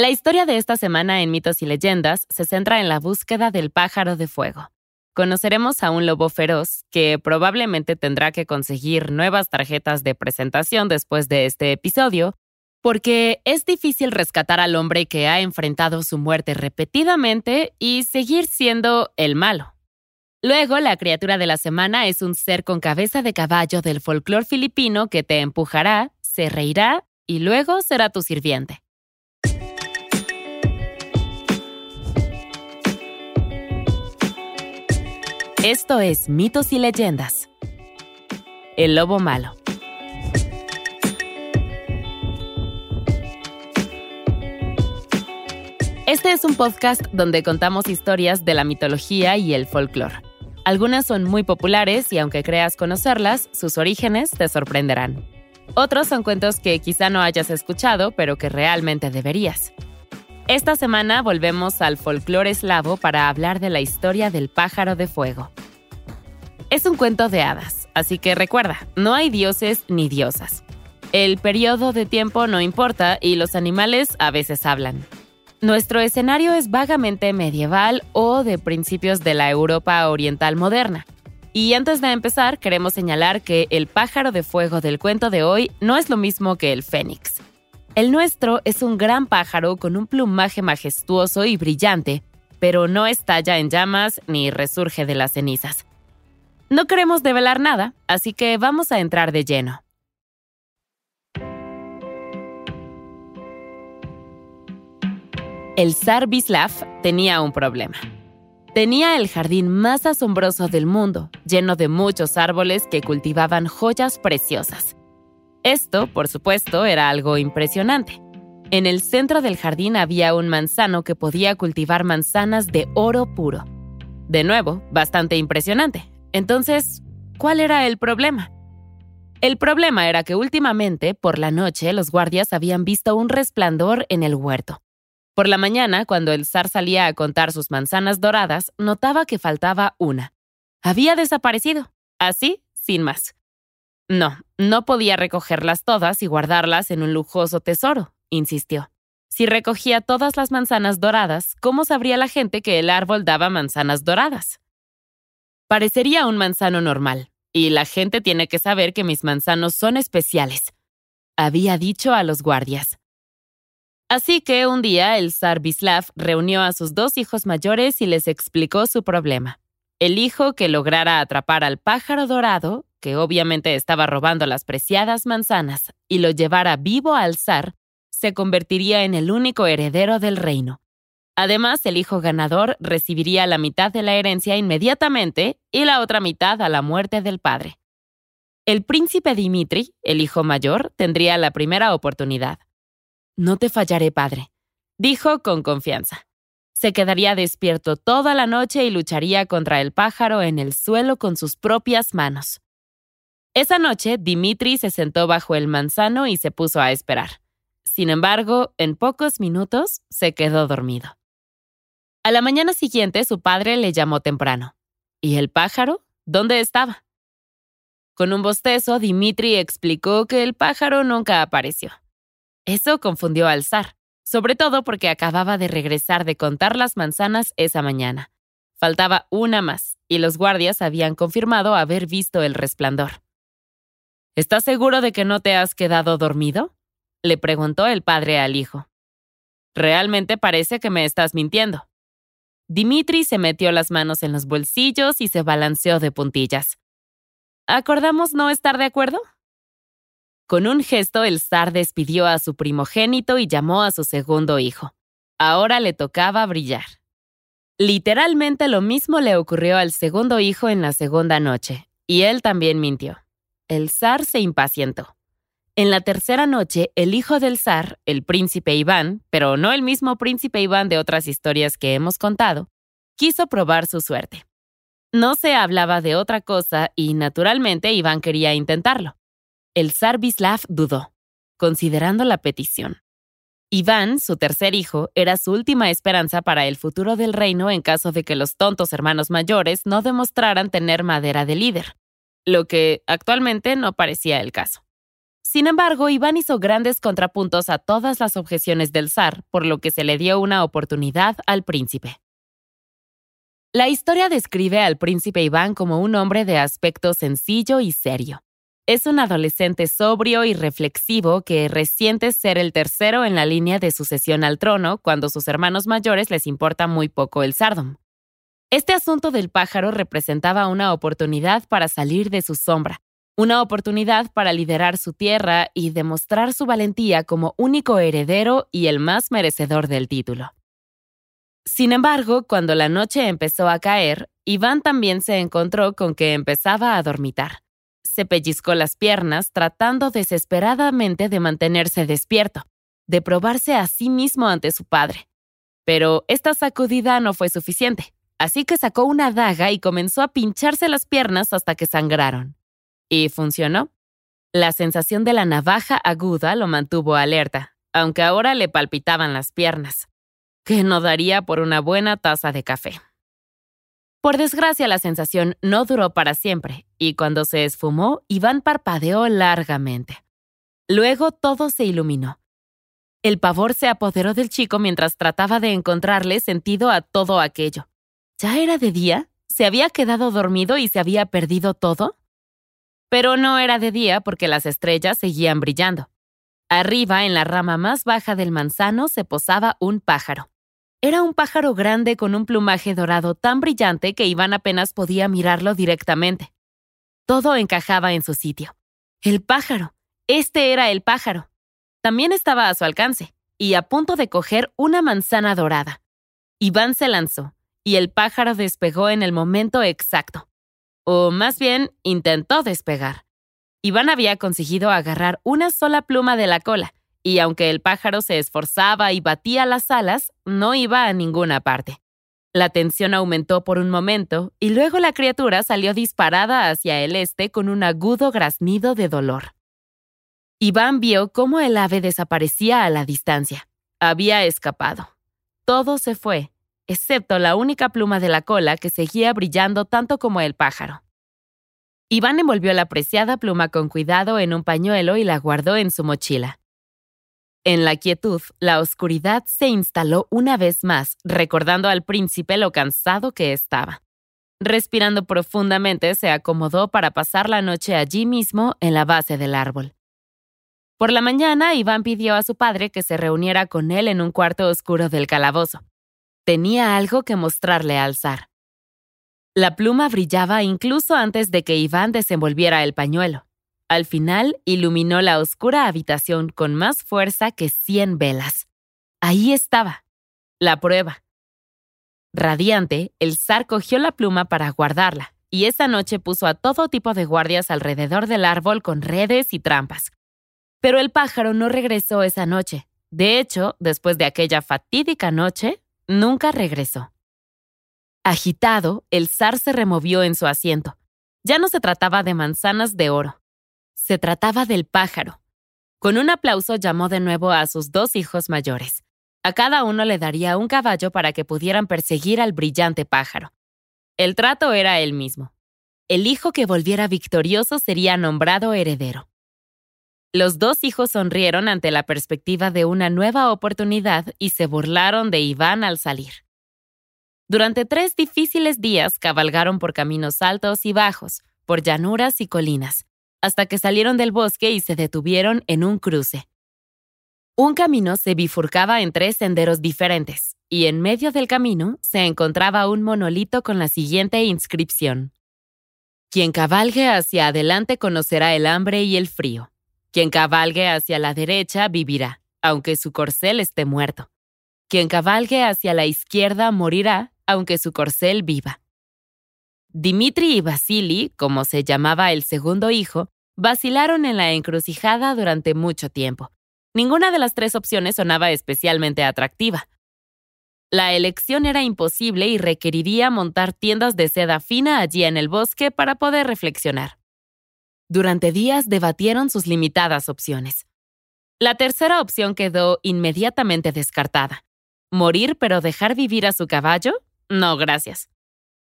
La historia de esta semana en Mitos y Leyendas se centra en la búsqueda del pájaro de fuego. Conoceremos a un lobo feroz que probablemente tendrá que conseguir nuevas tarjetas de presentación después de este episodio, porque es difícil rescatar al hombre que ha enfrentado su muerte repetidamente y seguir siendo el malo. Luego, la criatura de la semana es un ser con cabeza de caballo del folclore filipino que te empujará, se reirá y luego será tu sirviente. Esto es Mitos y Leyendas. El Lobo Malo. Este es un podcast donde contamos historias de la mitología y el folclore. Algunas son muy populares y aunque creas conocerlas, sus orígenes te sorprenderán. Otros son cuentos que quizá no hayas escuchado, pero que realmente deberías. Esta semana volvemos al folclore eslavo para hablar de la historia del pájaro de fuego. Es un cuento de hadas, así que recuerda, no hay dioses ni diosas. El periodo de tiempo no importa y los animales a veces hablan. Nuestro escenario es vagamente medieval o de principios de la Europa oriental moderna. Y antes de empezar, queremos señalar que el pájaro de fuego del cuento de hoy no es lo mismo que el fénix. El nuestro es un gran pájaro con un plumaje majestuoso y brillante, pero no estalla en llamas ni resurge de las cenizas. No queremos develar nada, así que vamos a entrar de lleno. El zar Bislav tenía un problema. Tenía el jardín más asombroso del mundo, lleno de muchos árboles que cultivaban joyas preciosas. Esto, por supuesto, era algo impresionante. En el centro del jardín había un manzano que podía cultivar manzanas de oro puro. De nuevo, bastante impresionante. Entonces, ¿cuál era el problema? El problema era que últimamente, por la noche, los guardias habían visto un resplandor en el huerto. Por la mañana, cuando el zar salía a contar sus manzanas doradas, notaba que faltaba una. Había desaparecido, así, sin más. No, no podía recogerlas todas y guardarlas en un lujoso tesoro, insistió. Si recogía todas las manzanas doradas, ¿cómo sabría la gente que el árbol daba manzanas doradas? Parecería un manzano normal, y la gente tiene que saber que mis manzanos son especiales, había dicho a los guardias. Así que un día el zar Bislav reunió a sus dos hijos mayores y les explicó su problema. El hijo que lograra atrapar al pájaro dorado que obviamente estaba robando las preciadas manzanas, y lo llevara vivo al zar, se convertiría en el único heredero del reino. Además, el hijo ganador recibiría la mitad de la herencia inmediatamente y la otra mitad a la muerte del padre. El príncipe Dimitri, el hijo mayor, tendría la primera oportunidad. No te fallaré, padre, dijo con confianza. Se quedaría despierto toda la noche y lucharía contra el pájaro en el suelo con sus propias manos. Esa noche, Dimitri se sentó bajo el manzano y se puso a esperar. Sin embargo, en pocos minutos se quedó dormido. A la mañana siguiente, su padre le llamó temprano. ¿Y el pájaro? ¿Dónde estaba? Con un bostezo, Dimitri explicó que el pájaro nunca apareció. Eso confundió al zar, sobre todo porque acababa de regresar de contar las manzanas esa mañana. Faltaba una más, y los guardias habían confirmado haber visto el resplandor. ¿Estás seguro de que no te has quedado dormido? le preguntó el padre al hijo. Realmente parece que me estás mintiendo. Dimitri se metió las manos en los bolsillos y se balanceó de puntillas. ¿Acordamos no estar de acuerdo? Con un gesto, el zar despidió a su primogénito y llamó a su segundo hijo. Ahora le tocaba brillar. Literalmente lo mismo le ocurrió al segundo hijo en la segunda noche, y él también mintió el zar se impacientó. En la tercera noche, el hijo del zar, el príncipe Iván, pero no el mismo príncipe Iván de otras historias que hemos contado, quiso probar su suerte. No se hablaba de otra cosa y, naturalmente, Iván quería intentarlo. El zar Bislav dudó, considerando la petición. Iván, su tercer hijo, era su última esperanza para el futuro del reino en caso de que los tontos hermanos mayores no demostraran tener madera de líder lo que actualmente no parecía el caso. Sin embargo, Iván hizo grandes contrapuntos a todas las objeciones del zar, por lo que se le dio una oportunidad al príncipe. La historia describe al príncipe Iván como un hombre de aspecto sencillo y serio. Es un adolescente sobrio y reflexivo que resiente ser el tercero en la línea de sucesión al trono cuando sus hermanos mayores les importa muy poco el sardom. Este asunto del pájaro representaba una oportunidad para salir de su sombra, una oportunidad para liderar su tierra y demostrar su valentía como único heredero y el más merecedor del título. Sin embargo, cuando la noche empezó a caer, Iván también se encontró con que empezaba a dormitar. Se pellizcó las piernas tratando desesperadamente de mantenerse despierto, de probarse a sí mismo ante su padre. Pero esta sacudida no fue suficiente, así que sacó una daga y comenzó a pincharse las piernas hasta que sangraron. Y funcionó. La sensación de la navaja aguda lo mantuvo alerta, aunque ahora le palpitaban las piernas, que no daría por una buena taza de café. Por desgracia, la sensación no duró para siempre, y cuando se esfumó, Iván parpadeó largamente. Luego todo se iluminó. El pavor se apoderó del chico mientras trataba de encontrarle sentido a todo aquello. ¿Ya era de día? ¿Se había quedado dormido y se había perdido todo? Pero no era de día porque las estrellas seguían brillando. Arriba, en la rama más baja del manzano, se posaba un pájaro. Era un pájaro grande con un plumaje dorado tan brillante que Iván apenas podía mirarlo directamente. Todo encajaba en su sitio. El pájaro. Este era el pájaro. También estaba a su alcance, y a punto de coger una manzana dorada. Iván se lanzó, y el pájaro despegó en el momento exacto o más bien intentó despegar. Iván había conseguido agarrar una sola pluma de la cola, y aunque el pájaro se esforzaba y batía las alas, no iba a ninguna parte. La tensión aumentó por un momento y luego la criatura salió disparada hacia el este con un agudo graznido de dolor. Iván vio cómo el ave desaparecía a la distancia. Había escapado. Todo se fue, excepto la única pluma de la cola que seguía brillando tanto como el pájaro. Iván envolvió la preciada pluma con cuidado en un pañuelo y la guardó en su mochila. En la quietud, la oscuridad se instaló una vez más, recordando al príncipe lo cansado que estaba. Respirando profundamente, se acomodó para pasar la noche allí mismo, en la base del árbol. Por la mañana, Iván pidió a su padre que se reuniera con él en un cuarto oscuro del calabozo. Tenía algo que mostrarle al zar. La pluma brillaba incluso antes de que Iván desenvolviera el pañuelo. Al final, iluminó la oscura habitación con más fuerza que cien velas. Ahí estaba. La prueba. Radiante, el zar cogió la pluma para guardarla, y esa noche puso a todo tipo de guardias alrededor del árbol con redes y trampas. Pero el pájaro no regresó esa noche. De hecho, después de aquella fatídica noche, Nunca regresó. Agitado, el zar se removió en su asiento. Ya no se trataba de manzanas de oro. Se trataba del pájaro. Con un aplauso llamó de nuevo a sus dos hijos mayores. A cada uno le daría un caballo para que pudieran perseguir al brillante pájaro. El trato era el mismo. El hijo que volviera victorioso sería nombrado heredero. Los dos hijos sonrieron ante la perspectiva de una nueva oportunidad y se burlaron de Iván al salir. Durante tres difíciles días cabalgaron por caminos altos y bajos, por llanuras y colinas, hasta que salieron del bosque y se detuvieron en un cruce. Un camino se bifurcaba en tres senderos diferentes, y en medio del camino se encontraba un monolito con la siguiente inscripción. Quien cabalgue hacia adelante conocerá el hambre y el frío. Quien cabalgue hacia la derecha vivirá, aunque su corcel esté muerto. Quien cabalgue hacia la izquierda morirá, aunque su corcel viva. Dimitri y Vasili, como se llamaba el segundo hijo, vacilaron en la encrucijada durante mucho tiempo. Ninguna de las tres opciones sonaba especialmente atractiva. La elección era imposible y requeriría montar tiendas de seda fina allí en el bosque para poder reflexionar. Durante días debatieron sus limitadas opciones. La tercera opción quedó inmediatamente descartada. ¿Morir pero dejar vivir a su caballo? No, gracias.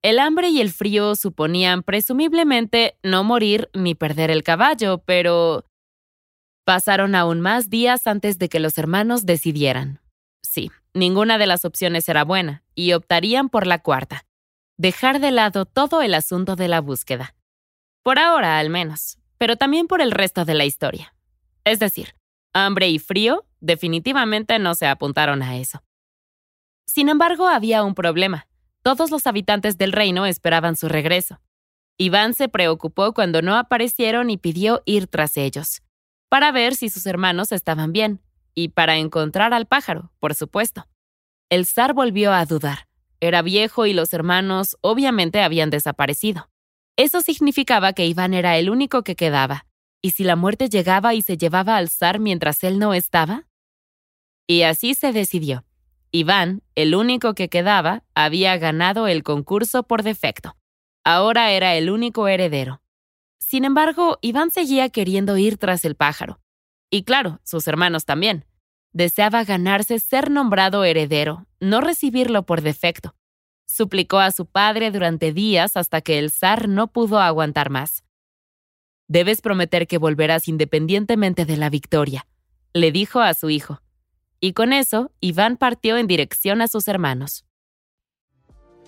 El hambre y el frío suponían presumiblemente no morir ni perder el caballo, pero... Pasaron aún más días antes de que los hermanos decidieran. Sí, ninguna de las opciones era buena, y optarían por la cuarta. Dejar de lado todo el asunto de la búsqueda. Por ahora, al menos, pero también por el resto de la historia. Es decir, hambre y frío definitivamente no se apuntaron a eso. Sin embargo, había un problema. Todos los habitantes del reino esperaban su regreso. Iván se preocupó cuando no aparecieron y pidió ir tras ellos, para ver si sus hermanos estaban bien, y para encontrar al pájaro, por supuesto. El zar volvió a dudar. Era viejo y los hermanos obviamente habían desaparecido. Eso significaba que Iván era el único que quedaba. ¿Y si la muerte llegaba y se llevaba al zar mientras él no estaba? Y así se decidió. Iván, el único que quedaba, había ganado el concurso por defecto. Ahora era el único heredero. Sin embargo, Iván seguía queriendo ir tras el pájaro. Y claro, sus hermanos también. Deseaba ganarse ser nombrado heredero, no recibirlo por defecto. Suplicó a su padre durante días hasta que el zar no pudo aguantar más. Debes prometer que volverás independientemente de la victoria, le dijo a su hijo. Y con eso, Iván partió en dirección a sus hermanos.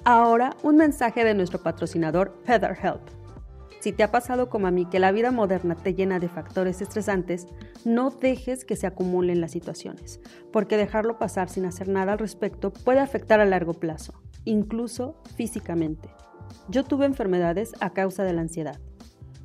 Ahora, un mensaje de nuestro patrocinador Feather Help. Si te ha pasado como a mí que la vida moderna te llena de factores estresantes, no dejes que se acumulen las situaciones, porque dejarlo pasar sin hacer nada al respecto puede afectar a largo plazo, incluso físicamente. Yo tuve enfermedades a causa de la ansiedad.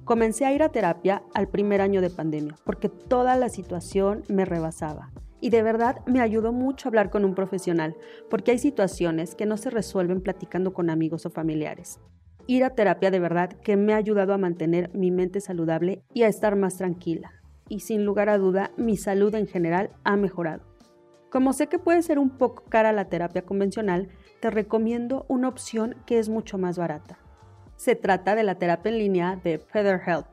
Comencé a ir a terapia al primer año de pandemia, porque toda la situación me rebasaba y de verdad me ayudó mucho hablar con un profesional, porque hay situaciones que no se resuelven platicando con amigos o familiares. Ir a terapia de verdad que me ha ayudado a mantener mi mente saludable y a estar más tranquila. Y sin lugar a duda, mi salud en general ha mejorado. Como sé que puede ser un poco cara la terapia convencional, te recomiendo una opción que es mucho más barata. Se trata de la terapia en línea de Feather Help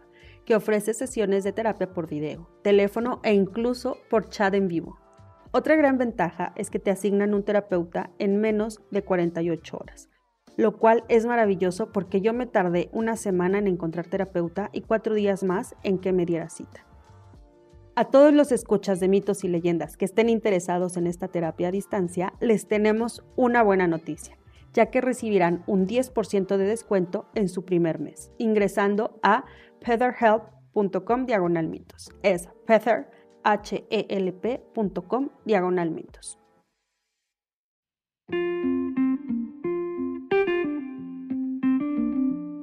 que ofrece sesiones de terapia por video, teléfono e incluso por chat en vivo. Otra gran ventaja es que te asignan un terapeuta en menos de 48 horas, lo cual es maravilloso porque yo me tardé una semana en encontrar terapeuta y cuatro días más en que me diera cita. A todos los escuchas de mitos y leyendas que estén interesados en esta terapia a distancia, les tenemos una buena noticia, ya que recibirán un 10% de descuento en su primer mes, ingresando a featherhelp.com diagonal mitos. Es feather, h e l p.com diagonal mitos.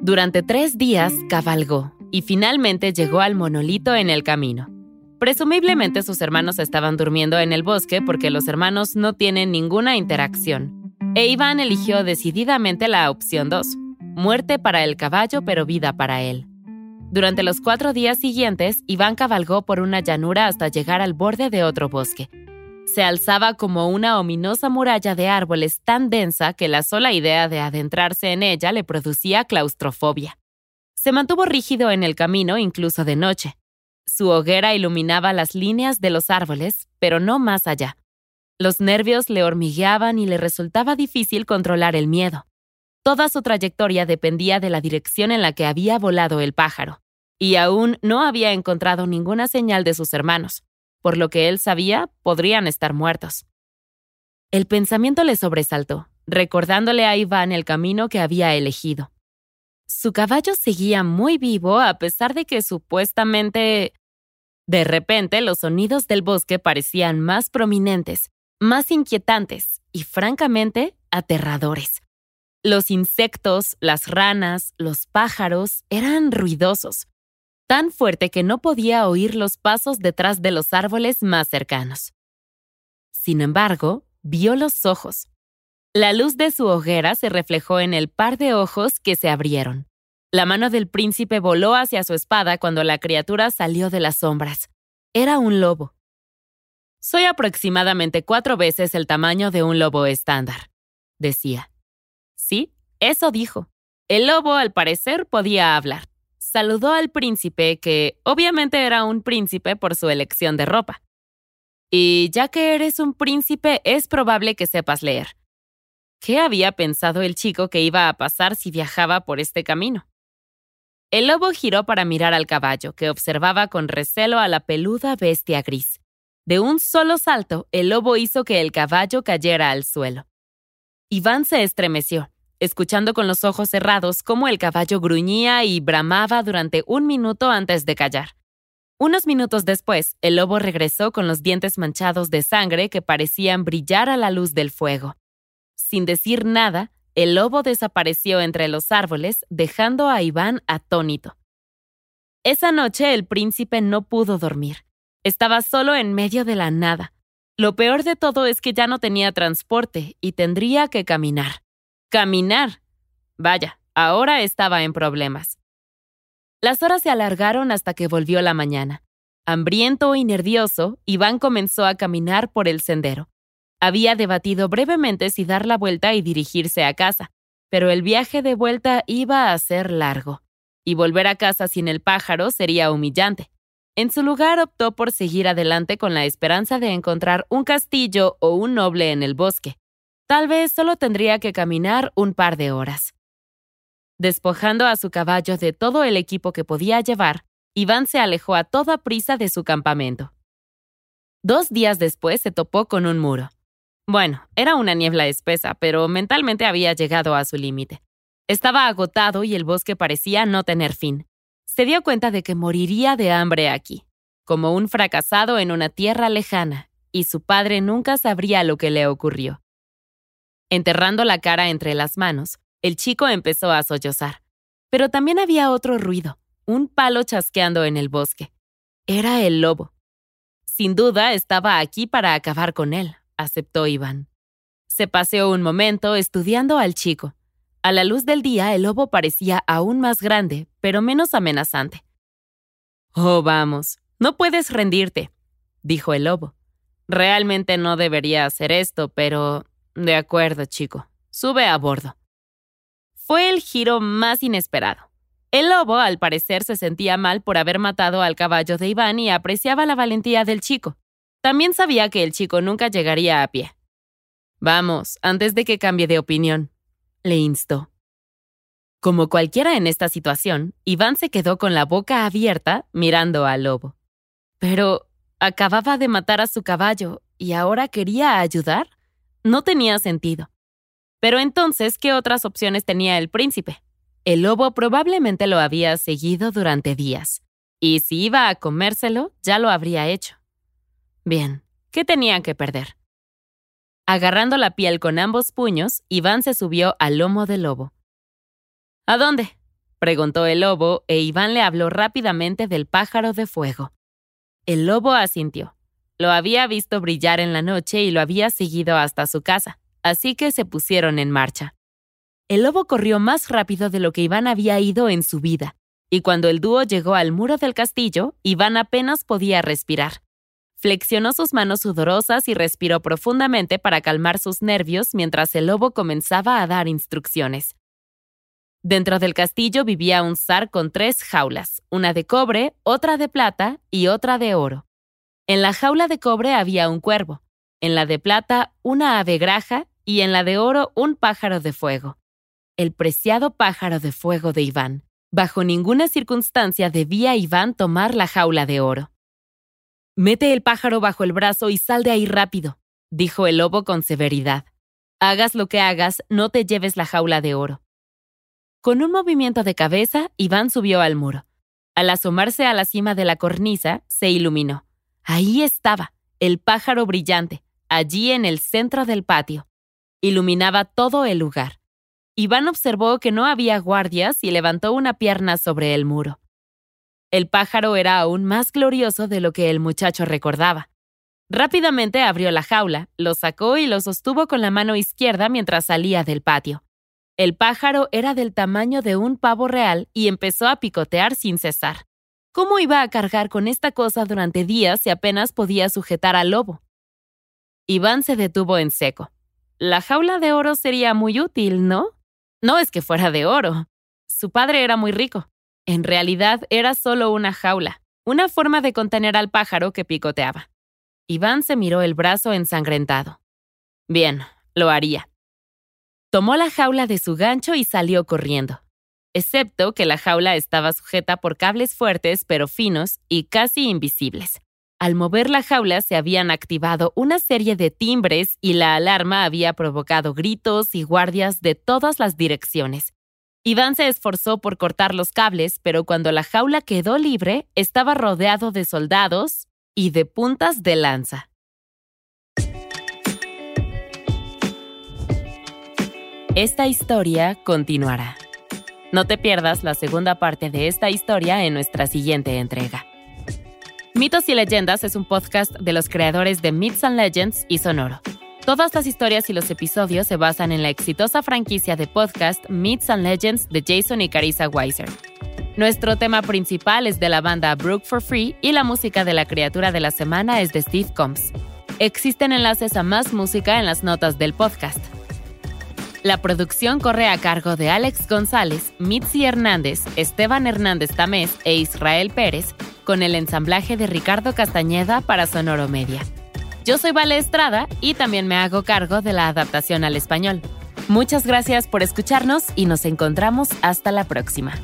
Durante tres días cabalgó y finalmente llegó al monolito en el camino. Presumiblemente sus hermanos estaban durmiendo en el bosque porque los hermanos no tienen ninguna interacción. E Iván eligió decididamente la opción 2, muerte para el caballo pero vida para él. Durante los cuatro días siguientes, Iván cabalgó por una llanura hasta llegar al borde de otro bosque. Se alzaba como una ominosa muralla de árboles tan densa que la sola idea de adentrarse en ella le producía claustrofobia. Se mantuvo rígido en el camino incluso de noche. Su hoguera iluminaba las líneas de los árboles, pero no más allá. Los nervios le hormigueaban y le resultaba difícil controlar el miedo. Toda su trayectoria dependía de la dirección en la que había volado el pájaro, y aún no había encontrado ninguna señal de sus hermanos. Por lo que él sabía, podrían estar muertos. El pensamiento le sobresaltó, recordándole a Iván el camino que había elegido. Su caballo seguía muy vivo a pesar de que supuestamente... De repente los sonidos del bosque parecían más prominentes, más inquietantes y francamente aterradores. Los insectos, las ranas, los pájaros eran ruidosos, tan fuerte que no podía oír los pasos detrás de los árboles más cercanos. Sin embargo, vio los ojos. La luz de su hoguera se reflejó en el par de ojos que se abrieron. La mano del príncipe voló hacia su espada cuando la criatura salió de las sombras. Era un lobo. Soy aproximadamente cuatro veces el tamaño de un lobo estándar, decía. Sí, eso dijo. El lobo, al parecer, podía hablar. Saludó al príncipe, que obviamente era un príncipe por su elección de ropa. Y ya que eres un príncipe, es probable que sepas leer. ¿Qué había pensado el chico que iba a pasar si viajaba por este camino? El lobo giró para mirar al caballo, que observaba con recelo a la peluda bestia gris. De un solo salto, el lobo hizo que el caballo cayera al suelo. Iván se estremeció, escuchando con los ojos cerrados cómo el caballo gruñía y bramaba durante un minuto antes de callar. Unos minutos después, el lobo regresó con los dientes manchados de sangre que parecían brillar a la luz del fuego. Sin decir nada, el lobo desapareció entre los árboles, dejando a Iván atónito. Esa noche el príncipe no pudo dormir. Estaba solo en medio de la nada. Lo peor de todo es que ya no tenía transporte y tendría que caminar. Caminar. Vaya, ahora estaba en problemas. Las horas se alargaron hasta que volvió la mañana. Hambriento y nervioso, Iván comenzó a caminar por el sendero. Había debatido brevemente si dar la vuelta y dirigirse a casa, pero el viaje de vuelta iba a ser largo, y volver a casa sin el pájaro sería humillante. En su lugar optó por seguir adelante con la esperanza de encontrar un castillo o un noble en el bosque. Tal vez solo tendría que caminar un par de horas. Despojando a su caballo de todo el equipo que podía llevar, Iván se alejó a toda prisa de su campamento. Dos días después se topó con un muro. Bueno, era una niebla espesa, pero mentalmente había llegado a su límite. Estaba agotado y el bosque parecía no tener fin. Se dio cuenta de que moriría de hambre aquí, como un fracasado en una tierra lejana, y su padre nunca sabría lo que le ocurrió. Enterrando la cara entre las manos, el chico empezó a sollozar. Pero también había otro ruido, un palo chasqueando en el bosque. Era el lobo. Sin duda estaba aquí para acabar con él, aceptó Iván. Se paseó un momento estudiando al chico. A la luz del día el lobo parecía aún más grande, pero menos amenazante. Oh, vamos, no puedes rendirte, dijo el lobo. Realmente no debería hacer esto, pero... De acuerdo, chico. Sube a bordo. Fue el giro más inesperado. El lobo, al parecer, se sentía mal por haber matado al caballo de Iván y apreciaba la valentía del chico. También sabía que el chico nunca llegaría a pie. Vamos, antes de que cambie de opinión, le instó. Como cualquiera en esta situación, Iván se quedó con la boca abierta mirando al lobo. Pero acababa de matar a su caballo y ahora quería ayudar. No tenía sentido. Pero entonces, ¿qué otras opciones tenía el príncipe? El lobo probablemente lo había seguido durante días, y si iba a comérselo, ya lo habría hecho. Bien, ¿qué tenían que perder? Agarrando la piel con ambos puños, Iván se subió al lomo del lobo. ¿A dónde? preguntó el lobo, e Iván le habló rápidamente del pájaro de fuego. El lobo asintió. Lo había visto brillar en la noche y lo había seguido hasta su casa, así que se pusieron en marcha. El lobo corrió más rápido de lo que Iván había ido en su vida, y cuando el dúo llegó al muro del castillo, Iván apenas podía respirar. Flexionó sus manos sudorosas y respiró profundamente para calmar sus nervios mientras el lobo comenzaba a dar instrucciones. Dentro del castillo vivía un zar con tres jaulas, una de cobre, otra de plata y otra de oro. En la jaula de cobre había un cuervo, en la de plata una ave graja y en la de oro un pájaro de fuego. El preciado pájaro de fuego de Iván. Bajo ninguna circunstancia debía Iván tomar la jaula de oro. Mete el pájaro bajo el brazo y sal de ahí rápido, dijo el lobo con severidad. Hagas lo que hagas, no te lleves la jaula de oro. Con un movimiento de cabeza, Iván subió al muro. Al asomarse a la cima de la cornisa, se iluminó. Ahí estaba, el pájaro brillante, allí en el centro del patio. Iluminaba todo el lugar. Iván observó que no había guardias y levantó una pierna sobre el muro. El pájaro era aún más glorioso de lo que el muchacho recordaba. Rápidamente abrió la jaula, lo sacó y lo sostuvo con la mano izquierda mientras salía del patio. El pájaro era del tamaño de un pavo real y empezó a picotear sin cesar. ¿Cómo iba a cargar con esta cosa durante días si apenas podía sujetar al lobo? Iván se detuvo en seco. La jaula de oro sería muy útil, ¿no? No es que fuera de oro. Su padre era muy rico. En realidad era solo una jaula, una forma de contener al pájaro que picoteaba. Iván se miró el brazo ensangrentado. Bien, lo haría. Tomó la jaula de su gancho y salió corriendo. Excepto que la jaula estaba sujeta por cables fuertes pero finos y casi invisibles. Al mover la jaula se habían activado una serie de timbres y la alarma había provocado gritos y guardias de todas las direcciones. Iván se esforzó por cortar los cables, pero cuando la jaula quedó libre, estaba rodeado de soldados y de puntas de lanza. Esta historia continuará. No te pierdas la segunda parte de esta historia en nuestra siguiente entrega. Mitos y Leyendas es un podcast de los creadores de Myths and Legends y Sonoro. Todas las historias y los episodios se basan en la exitosa franquicia de podcast Myths and Legends de Jason y Carissa Weiser. Nuestro tema principal es de la banda Brook for Free y la música de la criatura de la semana es de Steve Combs. Existen enlaces a más música en las notas del podcast. La producción corre a cargo de Alex González, Mitzi Hernández, Esteban Hernández Tamés e Israel Pérez, con el ensamblaje de Ricardo Castañeda para Sonoro Media. Yo soy Vale Estrada y también me hago cargo de la adaptación al español. Muchas gracias por escucharnos y nos encontramos hasta la próxima.